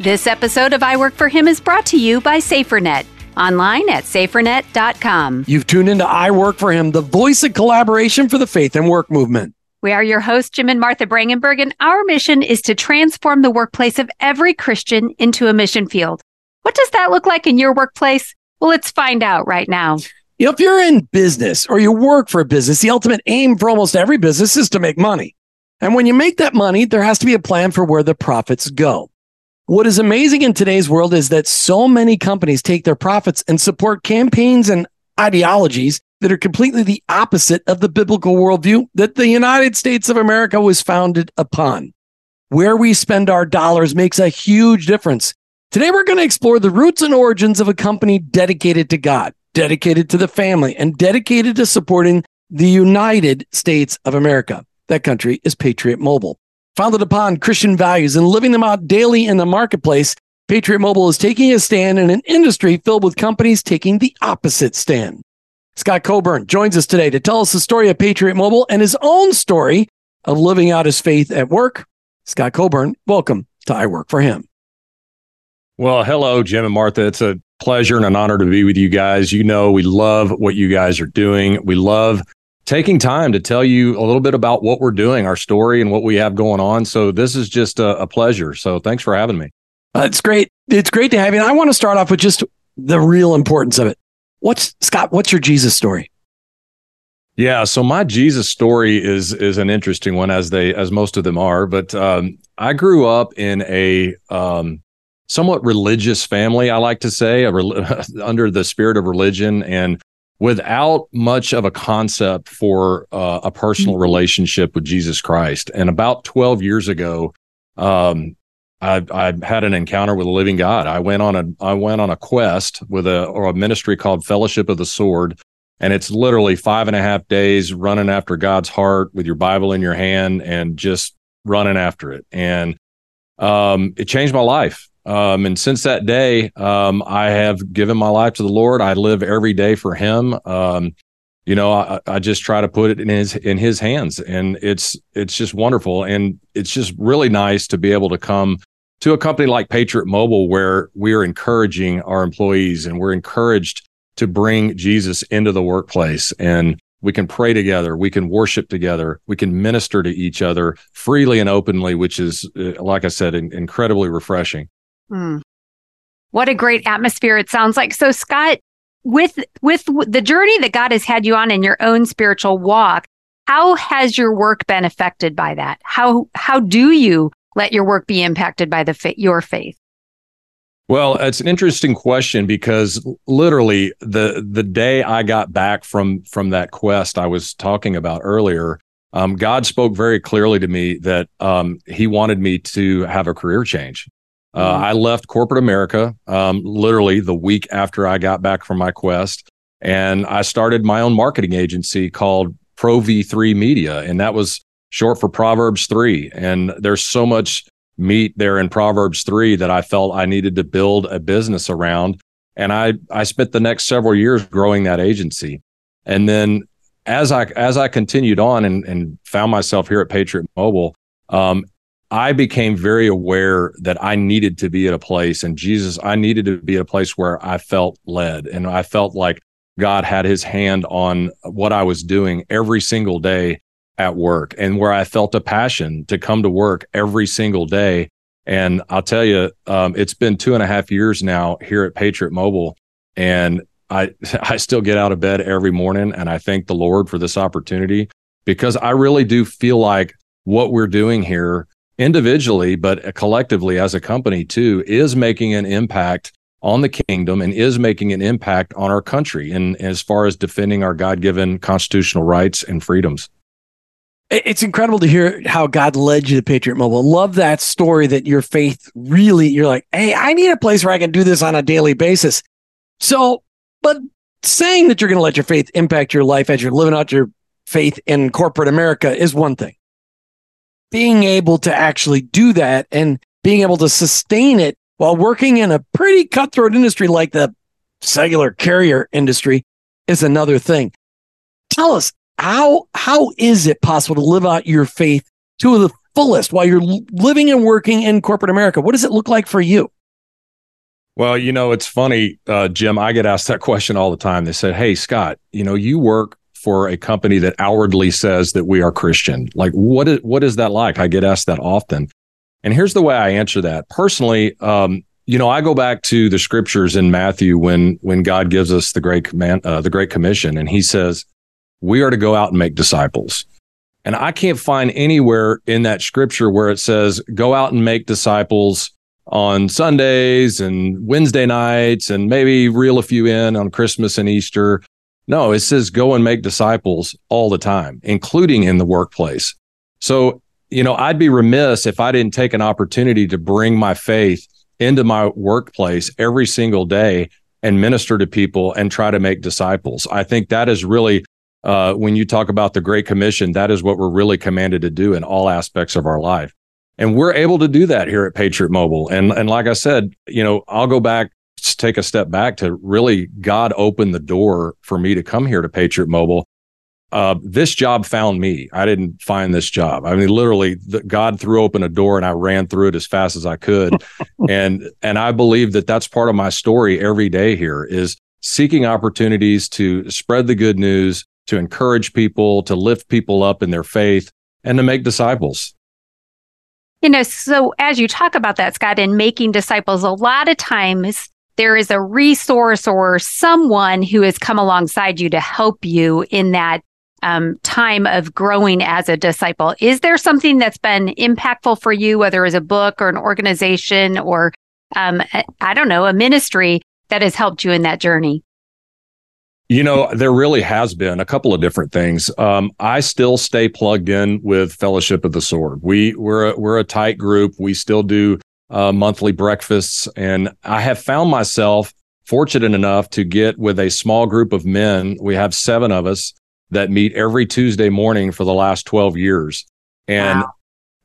This episode of I Work for Him is brought to you by SaferNet. Online at safernet.com. You've tuned into I Work for Him, the voice of collaboration for the faith and work movement. We are your hosts, Jim and Martha Brangenberg, and our mission is to transform the workplace of every Christian into a mission field. What does that look like in your workplace? Well, let's find out right now. You know, if you're in business or you work for a business, the ultimate aim for almost every business is to make money. And when you make that money, there has to be a plan for where the profits go. What is amazing in today's world is that so many companies take their profits and support campaigns and ideologies that are completely the opposite of the biblical worldview that the United States of America was founded upon. Where we spend our dollars makes a huge difference. Today, we're going to explore the roots and origins of a company dedicated to God, dedicated to the family, and dedicated to supporting the United States of America. That country is Patriot Mobile. Founded upon Christian values and living them out daily in the marketplace, Patriot Mobile is taking a stand in an industry filled with companies taking the opposite stand. Scott Coburn joins us today to tell us the story of Patriot Mobile and his own story of living out his faith at work. Scott Coburn, welcome to I Work for Him. Well, hello, Jim and Martha. It's a pleasure and an honor to be with you guys. You know, we love what you guys are doing. We love taking time to tell you a little bit about what we're doing, our story, and what we have going on. So, this is just a, a pleasure. So, thanks for having me. Uh, it's great. It's great to have you. And I want to start off with just the real importance of it. What's Scott? What's your Jesus story? Yeah, so my Jesus story is is an interesting one, as they as most of them are. But um, I grew up in a um, somewhat religious family. I like to say, re- under the spirit of religion, and without much of a concept for uh, a personal mm-hmm. relationship with Jesus Christ. And about twelve years ago, um, I, I had an encounter with a living God. I went on a I went on a quest with a or a ministry called Fellowship of the Sword, and it's literally five and a half days running after God's heart with your Bible in your hand and just running after it. And um, it changed my life. Um, and since that day, um, I have given my life to the Lord. I live every day for Him. Um, you know, I, I, just try to put it in his in His hands, and it's it's just wonderful, and it's just really nice to be able to come to a company like Patriot Mobile, where we are encouraging our employees and we're encouraged to bring Jesus into the workplace and we can pray together, we can worship together, we can minister to each other freely and openly, which is, uh, like I said, in- incredibly refreshing. Mm. What a great atmosphere it sounds like. So, Scott, with with the journey that God has had you on in your own spiritual walk, how has your work been affected by that? How how do you let your work be impacted by the your faith? Well, it's an interesting question because literally the the day I got back from from that quest I was talking about earlier, um, God spoke very clearly to me that um, He wanted me to have a career change. Uh, mm-hmm. I left corporate America um, literally the week after I got back from my quest, and I started my own marketing agency called Pro V3 Media, and that was short for Proverbs 3. And there's so much meat there in Proverbs 3 that I felt I needed to build a business around. And I, I spent the next several years growing that agency. And then as I as I continued on and, and found myself here at Patriot Mobile, um, I became very aware that I needed to be at a place and Jesus, I needed to be at a place where I felt led and I felt like God had his hand on what I was doing every single day at work and where I felt a passion to come to work every single day. And I'll tell you, um, it's been two and a half years now here at Patriot Mobile. And I, I still get out of bed every morning and I thank the Lord for this opportunity because I really do feel like what we're doing here individually, but collectively as a company too, is making an impact on the kingdom and is making an impact on our country and as far as defending our God given constitutional rights and freedoms. It's incredible to hear how God led you to Patriot Mobile. Love that story that your faith really, you're like, hey, I need a place where I can do this on a daily basis. So, but saying that you're going to let your faith impact your life as you're living out your faith in corporate America is one thing. Being able to actually do that and being able to sustain it while working in a pretty cutthroat industry like the cellular carrier industry is another thing. Tell us how how is it possible to live out your faith to the fullest while you're living and working in corporate America? What does it look like for you? Well, you know, it's funny, uh, Jim. I get asked that question all the time. They said, "Hey, Scott, you know, you work for a company that outwardly says that we are Christian. Like, what is what is that like?" I get asked that often, and here's the way I answer that. Personally, um, you know, I go back to the scriptures in Matthew when when God gives us the great command, uh, the great commission, and He says, "We are to go out and make disciples." And I can't find anywhere in that scripture where it says, "Go out and make disciples." on Sundays and Wednesday nights and maybe reel a few in on Christmas and Easter. No, it says go and make disciples all the time, including in the workplace. So, you know, I'd be remiss if I didn't take an opportunity to bring my faith into my workplace every single day and minister to people and try to make disciples. I think that is really, uh, when you talk about the Great Commission, that is what we're really commanded to do in all aspects of our life. And we're able to do that here at Patriot Mobile. And, and like I said, you know, I'll go back, take a step back to really God opened the door for me to come here to Patriot Mobile. Uh, this job found me. I didn't find this job. I mean, literally, the, God threw open a door and I ran through it as fast as I could. and and I believe that that's part of my story every day here is seeking opportunities to spread the good news, to encourage people, to lift people up in their faith, and to make disciples. You know, so as you talk about that, Scott, in making disciples, a lot of times there is a resource or someone who has come alongside you to help you in that um, time of growing as a disciple. Is there something that's been impactful for you, whether it's a book or an organization or, um, I don't know, a ministry that has helped you in that journey? You know, there really has been a couple of different things. Um, I still stay plugged in with Fellowship of the Sword. We we're a, we're a tight group. We still do uh, monthly breakfasts, and I have found myself fortunate enough to get with a small group of men. We have seven of us that meet every Tuesday morning for the last twelve years, and wow.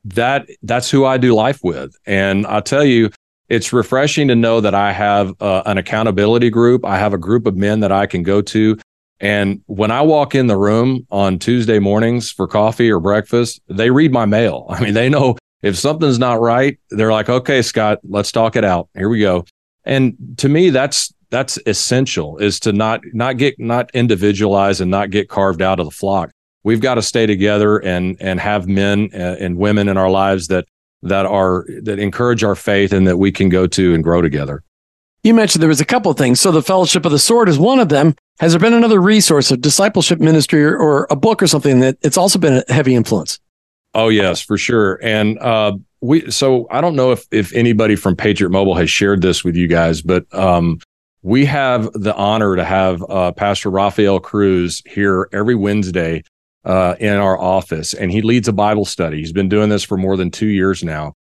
that that's who I do life with. And I'll tell you, it's refreshing to know that I have uh, an accountability group. I have a group of men that I can go to. And when I walk in the room on Tuesday mornings for coffee or breakfast, they read my mail. I mean, they know if something's not right, they're like, okay, Scott, let's talk it out. Here we go. And to me, that's, that's essential is to not, not get, not individualize and not get carved out of the flock. We've got to stay together and, and have men uh, and women in our lives that that are that encourage our faith and that we can go to and grow together. You mentioned there was a couple things. So the Fellowship of the Sword is one of them. Has there been another resource of discipleship ministry or, or a book or something that it's also been a heavy influence? Oh yes, for sure. And uh, we so I don't know if if anybody from Patriot Mobile has shared this with you guys, but um, we have the honor to have uh, Pastor Rafael Cruz here every Wednesday uh, in our office, and he leads a Bible study. He's been doing this for more than two years now.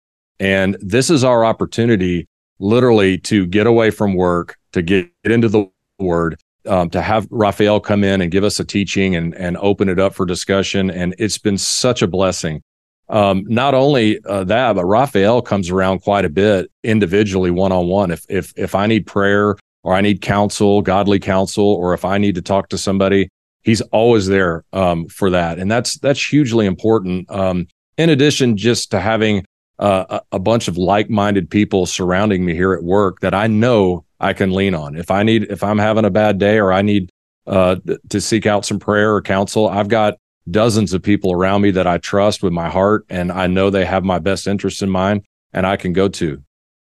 And this is our opportunity, literally, to get away from work, to get into the Word, um, to have Rafael come in and give us a teaching and, and open it up for discussion. And it's been such a blessing. Um, not only uh, that, but Rafael comes around quite a bit individually, one on one. If if if I need prayer or I need counsel, godly counsel, or if I need to talk to somebody, he's always there um, for that, and that's that's hugely important. Um, in addition, just to having uh, a, a bunch of like-minded people surrounding me here at work that I know I can lean on. If I need, if I'm having a bad day or I need uh, to seek out some prayer or counsel, I've got dozens of people around me that I trust with my heart, and I know they have my best interests in mind, and I can go to.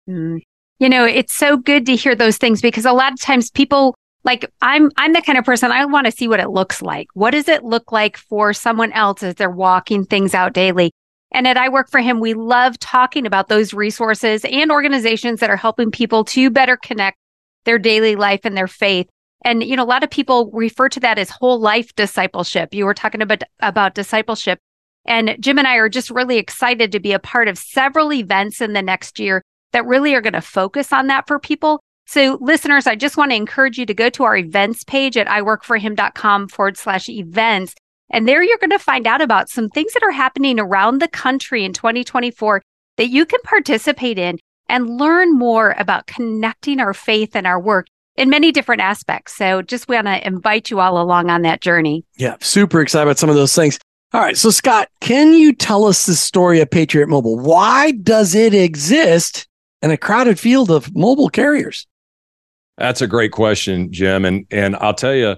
Mm. You know, it's so good to hear those things because a lot of times people like i'm i'm the kind of person i want to see what it looks like what does it look like for someone else as they're walking things out daily and at i work for him we love talking about those resources and organizations that are helping people to better connect their daily life and their faith. And you know a lot of people refer to that as whole life discipleship. You were talking about about discipleship. And jim and i are just really excited to be a part of several events in the next year that really are going to focus on that for people. So, listeners, I just want to encourage you to go to our events page at iworkforhim.com forward slash events. And there you're going to find out about some things that are happening around the country in 2024 that you can participate in and learn more about connecting our faith and our work in many different aspects. So just want to invite you all along on that journey. Yeah, super excited about some of those things. All right. So, Scott, can you tell us the story of Patriot Mobile? Why does it exist in a crowded field of mobile carriers? That's a great question, Jim. And and I'll tell you,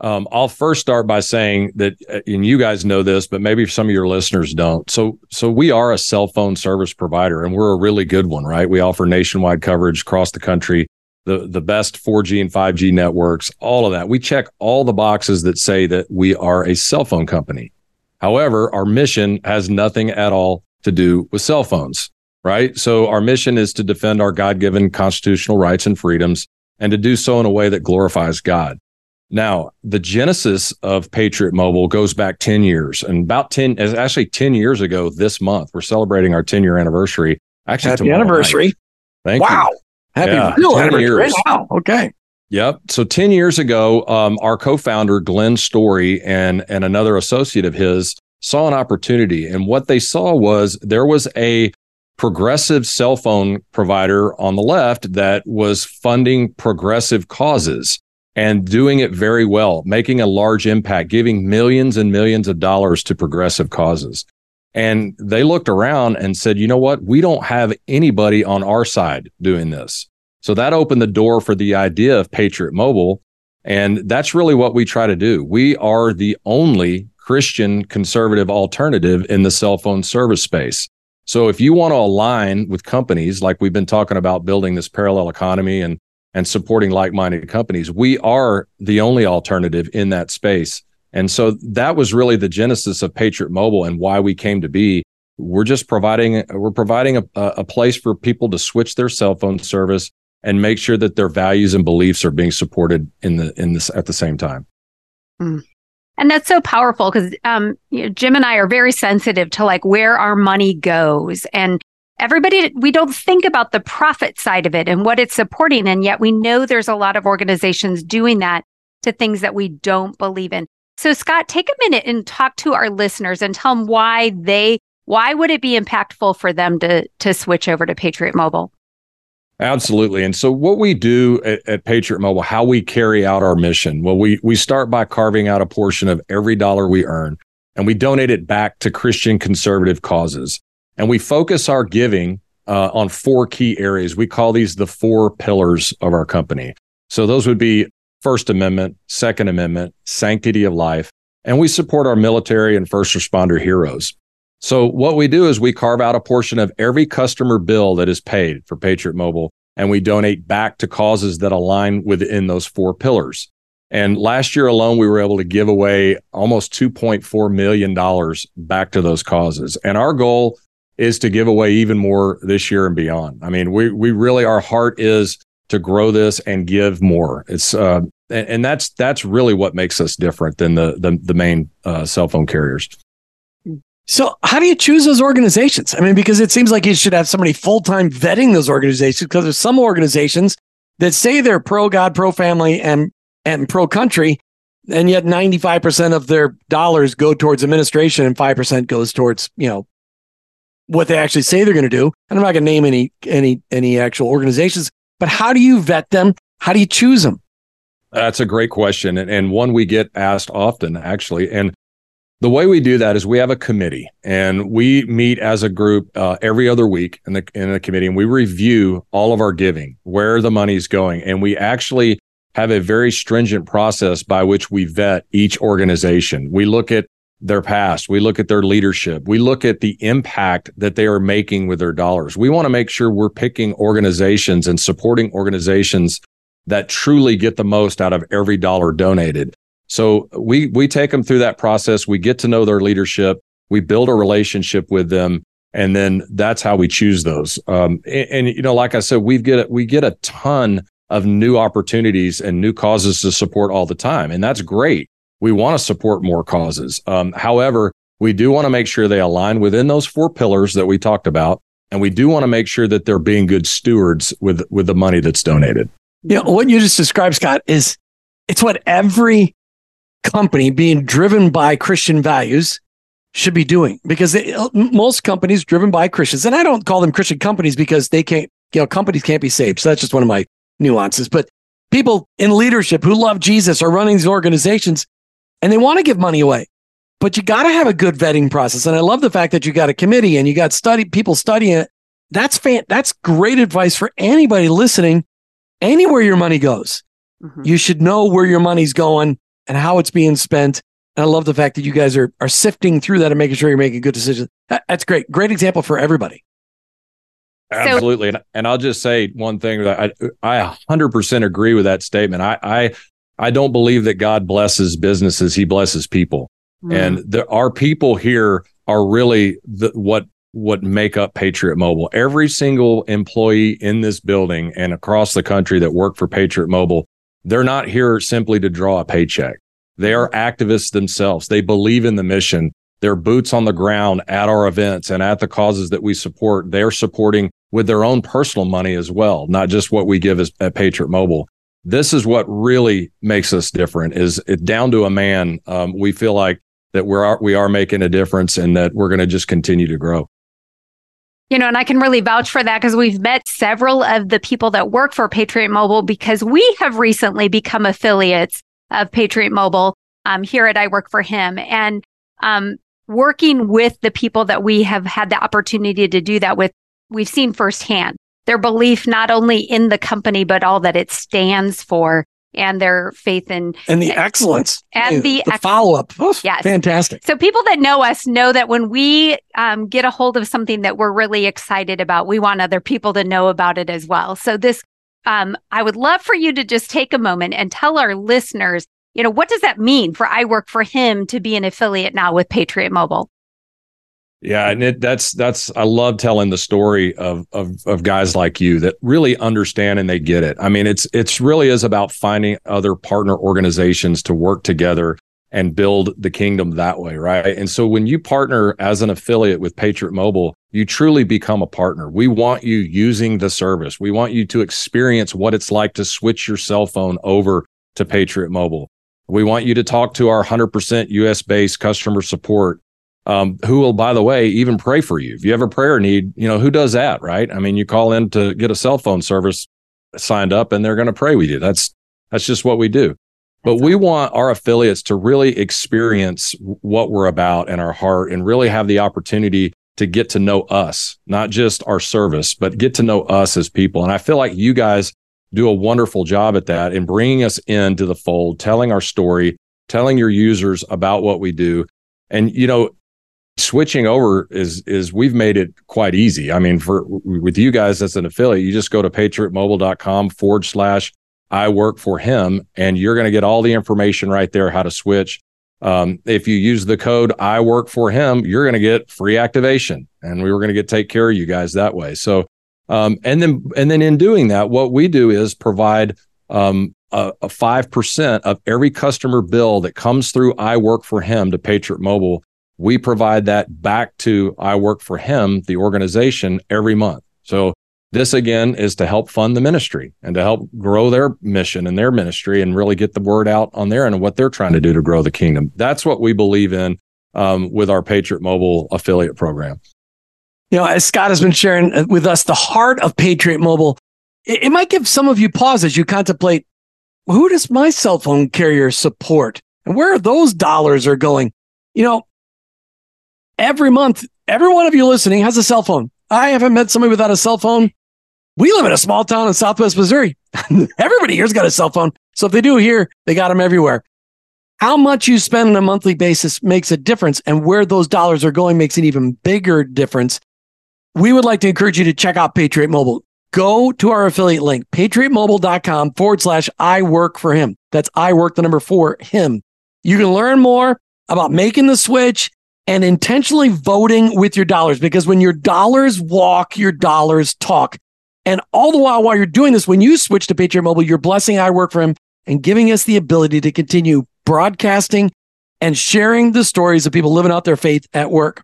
um, I'll first start by saying that, uh, and you guys know this, but maybe some of your listeners don't. So, so we are a cell phone service provider, and we're a really good one, right? We offer nationwide coverage across the country, the the best 4G and 5G networks, all of that. We check all the boxes that say that we are a cell phone company. However, our mission has nothing at all to do with cell phones, right? So, our mission is to defend our God given constitutional rights and freedoms, and to do so in a way that glorifies God. Now, the genesis of Patriot Mobile goes back 10 years and about 10, actually 10 years ago this month. We're celebrating our 10 year anniversary. Actually, happy anniversary. Night. Thank wow. you. Happy yeah, real anniversary. Years. Wow. Okay. Yep. So 10 years ago, um, our co-founder, Glenn Story and, and another associate of his saw an opportunity. And what they saw was there was a progressive cell phone provider on the left that was funding progressive causes and doing it very well, making a large impact, giving millions and millions of dollars to progressive causes. And they looked around and said, you know what? We don't have anybody on our side doing this. So that opened the door for the idea of Patriot Mobile. And that's really what we try to do. We are the only Christian conservative alternative in the cell phone service space. So if you want to align with companies like we've been talking about building this parallel economy and and supporting like-minded companies. We are the only alternative in that space. And so that was really the genesis of Patriot Mobile and why we came to be. We're just providing we're providing a, a place for people to switch their cell phone service and make sure that their values and beliefs are being supported in the in this at the same time. Mm. And that's so powerful because um, you know, Jim and I are very sensitive to like where our money goes and everybody we don't think about the profit side of it and what it's supporting and yet we know there's a lot of organizations doing that to things that we don't believe in so scott take a minute and talk to our listeners and tell them why they why would it be impactful for them to to switch over to patriot mobile Absolutely. And so what we do at, at, Patriot Mobile, how we carry out our mission, well, we, we start by carving out a portion of every dollar we earn and we donate it back to Christian conservative causes. And we focus our giving uh, on four key areas. We call these the four pillars of our company. So those would be First Amendment, Second Amendment, sanctity of life, and we support our military and first responder heroes. So what we do is we carve out a portion of every customer bill that is paid for Patriot Mobile and we donate back to causes that align within those four pillars. And last year alone, we were able to give away almost $2.4 million back to those causes. And our goal is to give away even more this year and beyond. I mean, we we really our heart is to grow this and give more. It's uh, and, and that's that's really what makes us different than the the, the main uh, cell phone carriers. So, how do you choose those organizations? I mean, because it seems like you should have somebody full time vetting those organizations. Because there's some organizations that say they're pro God, pro family, and and pro country, and yet 95% of their dollars go towards administration and 5% goes towards you know what they actually say they're going to do. And I'm not going to name any any any actual organizations, but how do you vet them? How do you choose them? That's a great question and, and one we get asked often actually. And the way we do that is we have a committee and we meet as a group uh, every other week in the in the committee and we review all of our giving, where the money is going, and we actually have a very stringent process by which we vet each organization. We look at their past. We look at their leadership. We look at the impact that they are making with their dollars. We want to make sure we're picking organizations and supporting organizations that truly get the most out of every dollar donated. So we we take them through that process. We get to know their leadership. We build a relationship with them, and then that's how we choose those. Um, and, and you know, like I said, we get we get a ton of new opportunities and new causes to support all the time, and that's great we want to support more causes. Um, however, we do want to make sure they align within those four pillars that we talked about. And we do want to make sure that they're being good stewards with, with the money that's donated. You know, what you just described, Scott, is it's what every company being driven by Christian values should be doing because they, most companies driven by Christians, and I don't call them Christian companies because they can't, you know, companies can't be saved. So that's just one of my nuances. But people in leadership who love Jesus are running these organizations and they want to give money away. but you got to have a good vetting process. And I love the fact that you got a committee and you got study people studying it. That's fan, that's great advice for anybody listening. Anywhere your money goes, mm-hmm. you should know where your money's going and how it's being spent. And I love the fact that you guys are are sifting through that and making sure you're making good decisions. That's great. Great example for everybody. Absolutely. and, and I'll just say one thing that I, I 100% agree with that statement. I, I, I don't believe that God blesses businesses. He blesses people. Mm. And there our people here are really the, what, what make up Patriot Mobile. Every single employee in this building and across the country that work for Patriot Mobile, they're not here simply to draw a paycheck. They are activists themselves. They believe in the mission. They're boots on the ground at our events and at the causes that we support. They're supporting with their own personal money as well, not just what we give as, at Patriot Mobile. This is what really makes us different. Is it down to a man? Um, we feel like that we're we are making a difference and that we're going to just continue to grow. You know, and I can really vouch for that because we've met several of the people that work for Patriot Mobile because we have recently become affiliates of Patriot Mobile um, here at I Work for Him. And um, working with the people that we have had the opportunity to do that with, we've seen firsthand their belief not only in the company, but all that it stands for and their faith in and the excellence and the, the ex- follow up. Oh, yes, fantastic. So people that know us know that when we um, get a hold of something that we're really excited about, we want other people to know about it as well. So this, um, I would love for you to just take a moment and tell our listeners you know, what does that mean for I work for him to be an affiliate now with Patriot Mobile? Yeah, and it, that's that's I love telling the story of, of of guys like you that really understand and they get it. I mean, it's it's really is about finding other partner organizations to work together and build the kingdom that way, right? And so when you partner as an affiliate with Patriot Mobile, you truly become a partner. We want you using the service. We want you to experience what it's like to switch your cell phone over to Patriot Mobile. We want you to talk to our 100% US based customer support, um, who will, by the way, even pray for you. If you have a prayer need, you know, who does that, right? I mean, you call in to get a cell phone service signed up and they're going to pray with you. That's, that's just what we do. But we want our affiliates to really experience what we're about in our heart and really have the opportunity to get to know us, not just our service, but get to know us as people. And I feel like you guys do a wonderful job at that in bringing us into the fold, telling our story, telling your users about what we do. And, you know, switching over is, is we've made it quite easy. I mean, for with you guys as an affiliate, you just go to patriotmobile.com forward slash I work for him, and you're going to get all the information right there how to switch. Um, if you use the code I work for him, you're going to get free activation, and we were going to get take care of you guys that way. So um, and then, and then in doing that, what we do is provide um, a five percent of every customer bill that comes through I Work for Him to Patriot Mobile. We provide that back to I Work for Him, the organization, every month. So this again is to help fund the ministry and to help grow their mission and their ministry and really get the word out on there and what they're trying to do to grow the kingdom. That's what we believe in um, with our Patriot Mobile affiliate program. You know, as Scott has been sharing uh, with us, the heart of Patriot Mobile, it, it might give some of you pause as you contemplate who does my cell phone carrier support and where those dollars are going? You know, every month, every one of you listening has a cell phone. I haven't met somebody without a cell phone. We live in a small town in Southwest Missouri. Everybody here's got a cell phone. So if they do here, they got them everywhere. How much you spend on a monthly basis makes a difference, and where those dollars are going makes an even bigger difference we would like to encourage you to check out Patriot Mobile. Go to our affiliate link, patriotmobile.com forward slash I work for him. That's I work the number for him. You can learn more about making the switch and intentionally voting with your dollars because when your dollars walk, your dollars talk. And all the while, while you're doing this, when you switch to Patriot Mobile, you're blessing I work for him and giving us the ability to continue broadcasting and sharing the stories of people living out their faith at work.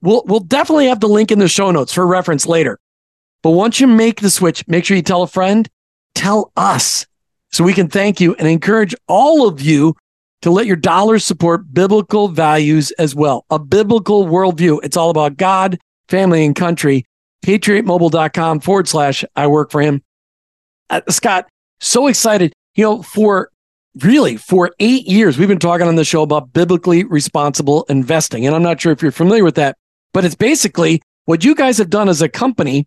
We'll, we'll definitely have the link in the show notes for reference later. But once you make the switch, make sure you tell a friend, tell us so we can thank you and encourage all of you to let your dollars support biblical values as well. A biblical worldview. It's all about God, family, and country. PatriotMobile.com forward slash I work for him. Uh, Scott, so excited. You know, for really for eight years, we've been talking on the show about biblically responsible investing. And I'm not sure if you're familiar with that, but it's basically what you guys have done as a company.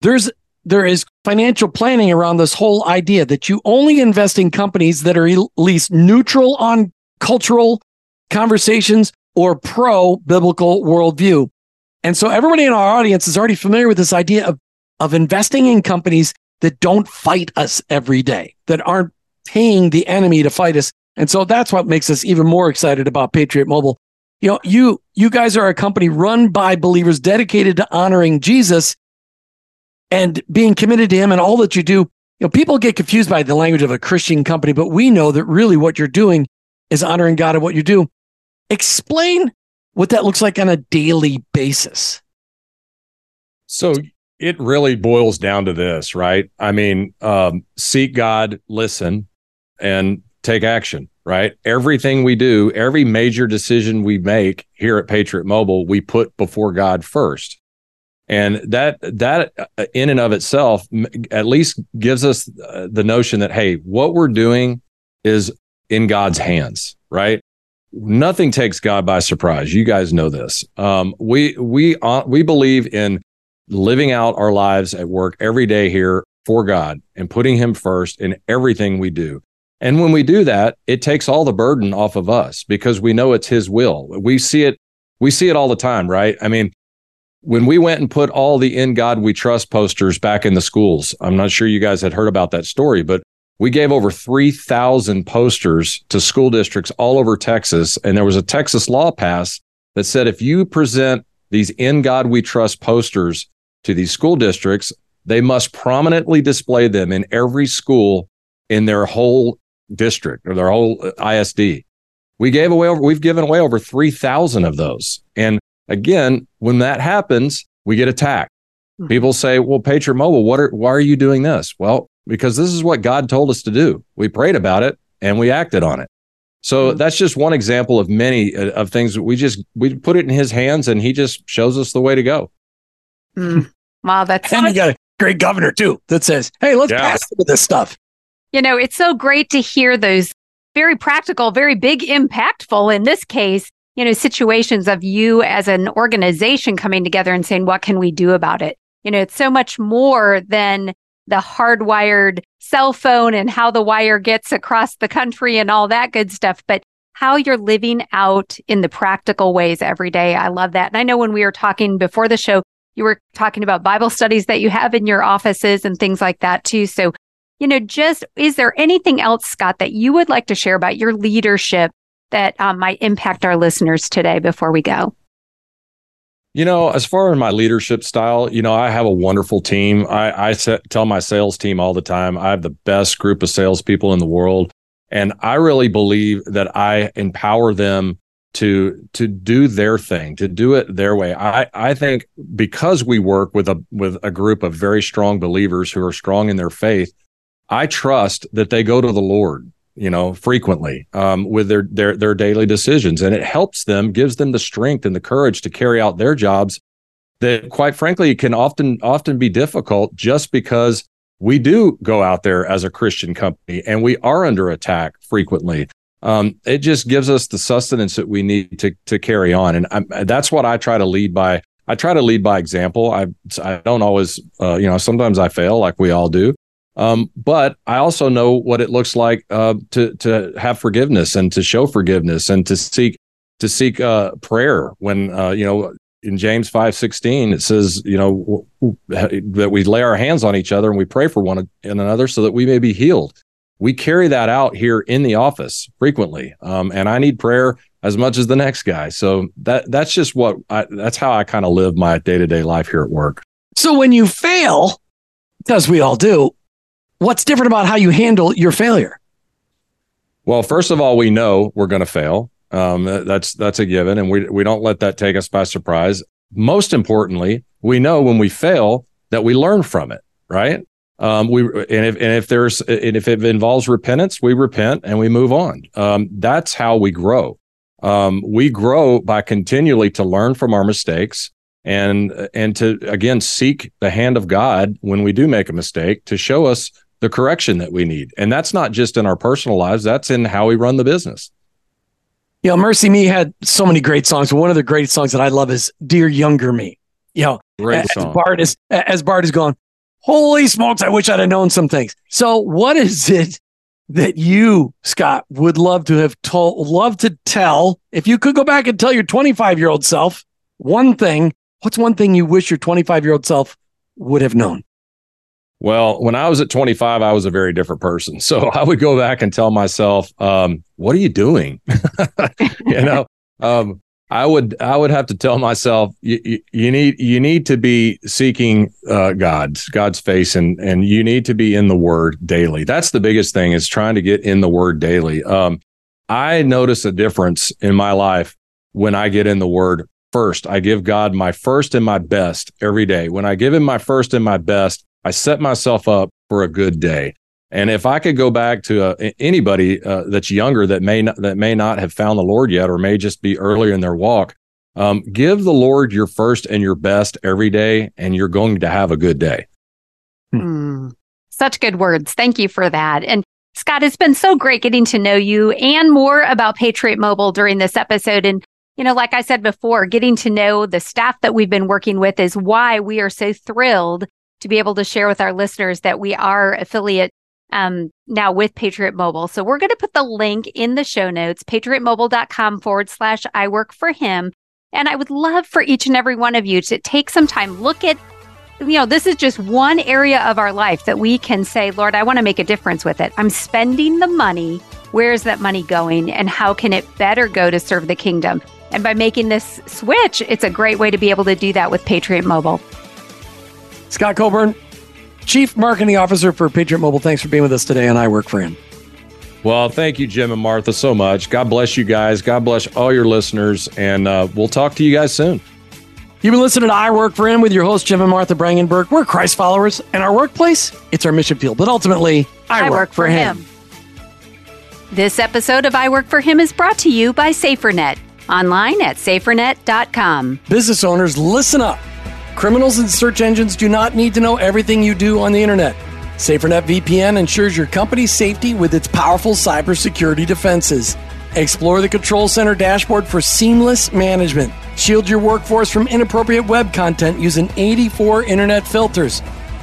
There's there is financial planning around this whole idea that you only invest in companies that are at least neutral on cultural conversations or pro biblical worldview. And so everybody in our audience is already familiar with this idea of, of investing in companies that don't fight us every day, that aren't paying the enemy to fight us. And so that's what makes us even more excited about Patriot Mobile. You know, you you guys are a company run by believers dedicated to honoring Jesus and being committed to him and all that you do. You know, people get confused by the language of a Christian company, but we know that really what you're doing is honoring God and what you do. Explain what that looks like on a daily basis. So it really boils down to this, right? I mean, um, seek God, listen, and take action, right? Everything we do, every major decision we make here at Patriot Mobile, we put before God first. And that that uh, in and of itself at least gives us uh, the notion that hey, what we're doing is in God's hands, right? Nothing takes God by surprise. You guys know this. Um, we we uh, we believe in living out our lives at work every day here for God and putting Him first in everything we do. And when we do that, it takes all the burden off of us because we know it's his will. We see it, we see it all the time, right? I mean, when we went and put all the in God we trust posters back in the schools, I'm not sure you guys had heard about that story, but we gave over 3,000 posters to school districts all over Texas. And there was a Texas law passed that said if you present these in God we trust posters to these school districts, they must prominently display them in every school in their whole district or their whole ISD. We gave away over, we've given away over 3,000 of those. And again, when that happens, we get attacked. Hmm. People say, well, Patriot Mobile, what are, why are you doing this? Well, because this is what God told us to do. We prayed about it and we acted on it. So hmm. that's just one example of many uh, of things we just we put it in his hands and he just shows us the way to go. Mm. Wow, that's and you got a great governor too that says, "Hey, let's yeah. pass this stuff." You know, it's so great to hear those very practical, very big, impactful, in this case, you know, situations of you as an organization coming together and saying, what can we do about it? You know, it's so much more than the hardwired cell phone and how the wire gets across the country and all that good stuff, but how you're living out in the practical ways every day. I love that. And I know when we were talking before the show, you were talking about Bible studies that you have in your offices and things like that too. So you know, just is there anything else, Scott, that you would like to share about your leadership that um, might impact our listeners today before we go? You know, as far as my leadership style, you know, I have a wonderful team. I, I set, tell my sales team all the time, I have the best group of salespeople in the world. And I really believe that I empower them to to do their thing, to do it their way. I I think because we work with a with a group of very strong believers who are strong in their faith, I trust that they go to the Lord, you know, frequently um, with their their their daily decisions, and it helps them, gives them the strength and the courage to carry out their jobs that, quite frankly, can often often be difficult just because we do go out there as a Christian company and we are under attack frequently. Um, it just gives us the sustenance that we need to to carry on, and I'm, that's what I try to lead by. I try to lead by example. I I don't always, uh, you know, sometimes I fail, like we all do. Um, but I also know what it looks like uh, to to have forgiveness and to show forgiveness and to seek to seek uh, prayer when uh, you know in James five sixteen it says you know that we lay our hands on each other and we pray for one and another so that we may be healed. We carry that out here in the office frequently, um, and I need prayer as much as the next guy. So that that's just what I, that's how I kind of live my day to day life here at work. So when you fail, because we all do, What's different about how you handle your failure? Well, first of all, we know we're going to fail. Um, that's that's a given, and we we don't let that take us by surprise. Most importantly, we know when we fail that we learn from it, right? Um, we and if and if there's and if it involves repentance, we repent and we move on. Um, that's how we grow. Um, we grow by continually to learn from our mistakes and and to again seek the hand of God when we do make a mistake to show us the correction that we need. And that's not just in our personal lives, that's in how we run the business. You know, MercyMe had so many great songs. One of the great songs that I love is Dear Younger Me. You know, Great as song. Bart is as Bart is gone, holy smokes, I wish I'd have known some things. So what is it that you, Scott, would love to have told love to tell? If you could go back and tell your 25 year old self one thing, what's one thing you wish your 25 year old self would have known? Well, when I was at 25, I was a very different person. So I would go back and tell myself, um, what are you doing? you know, um, I would, I would have to tell myself, you, you, need, you need to be seeking, uh, God's, God's face and, and you need to be in the word daily. That's the biggest thing is trying to get in the word daily. Um, I notice a difference in my life when I get in the word first. I give God my first and my best every day. When I give him my first and my best, I set myself up for a good day. And if I could go back to uh, anybody uh, that's younger that may not, that may not have found the Lord yet, or may just be earlier in their walk, um, give the Lord your first and your best every day, and you're going to have a good day. Mm, such good words. Thank you for that. And Scott, it's been so great getting to know you and more about Patriot Mobile during this episode. And, you know, like I said before, getting to know the staff that we've been working with is why we are so thrilled to be able to share with our listeners that we are affiliate um, now with Patriot Mobile. So we're going to put the link in the show notes, patriotmobile.com forward slash I work for him. And I would love for each and every one of you to take some time, look at, you know, this is just one area of our life that we can say, Lord, I want to make a difference with it. I'm spending the money. Where is that money going? And how can it better go to serve the kingdom? And by making this switch, it's a great way to be able to do that with Patriot Mobile. Scott Coburn, Chief Marketing Officer for Patriot Mobile. Thanks for being with us today, and I work for him. Well, thank you, Jim and Martha, so much. God bless you guys. God bless all your listeners. And uh, we'll talk to you guys soon. You've been listening to I Work for Him with your host, Jim and Martha Brangenberg. We're Christ followers, and our workplace, it's our mission field. But ultimately, I, work, for him. This episode of I Work for Him is brought to you by SaferNet, online at safernet.com. Business owners, listen up. Criminals and search engines do not need to know everything you do on the internet. SaferNet VPN ensures your company's safety with its powerful cybersecurity defenses. Explore the Control Center dashboard for seamless management. Shield your workforce from inappropriate web content using 84 internet filters.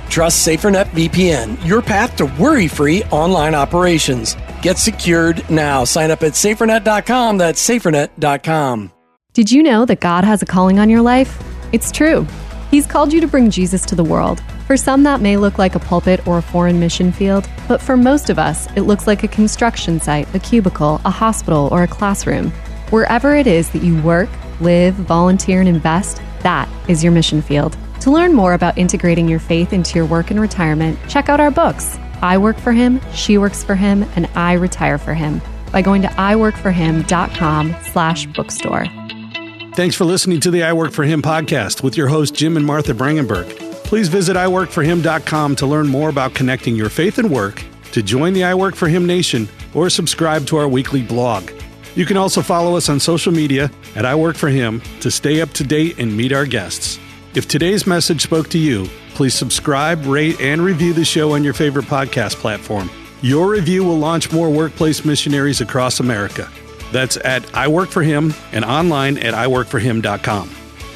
Trust SaferNet VPN, your path to worry free online operations. Get secured now. Sign up at safernet.com. That's safernet.com. Did you know that God has a calling on your life? It's true. He's called you to bring Jesus to the world. For some, that may look like a pulpit or a foreign mission field, but for most of us, it looks like a construction site, a cubicle, a hospital, or a classroom. Wherever it is that you work, live, volunteer, and invest, that is your mission field. To learn more about integrating your faith into your work and retirement, check out our books I Work for Him, She Works for Him, and I Retire for Him by going to iworkforhim.com slash bookstore. Thanks for listening to the I Work for Him podcast with your host, Jim and Martha Brangenberg. Please visit iworkforhim.com to learn more about connecting your faith and work, to join the I Work for Him Nation, or subscribe to our weekly blog. You can also follow us on social media at I Work for Him to stay up to date and meet our guests. If today's message spoke to you, please subscribe, rate, and review the show on your favorite podcast platform. Your review will launch more workplace missionaries across America. That's at I Work for Him and online at iworkforhim.com.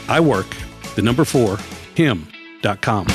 I work, the number four, him.com.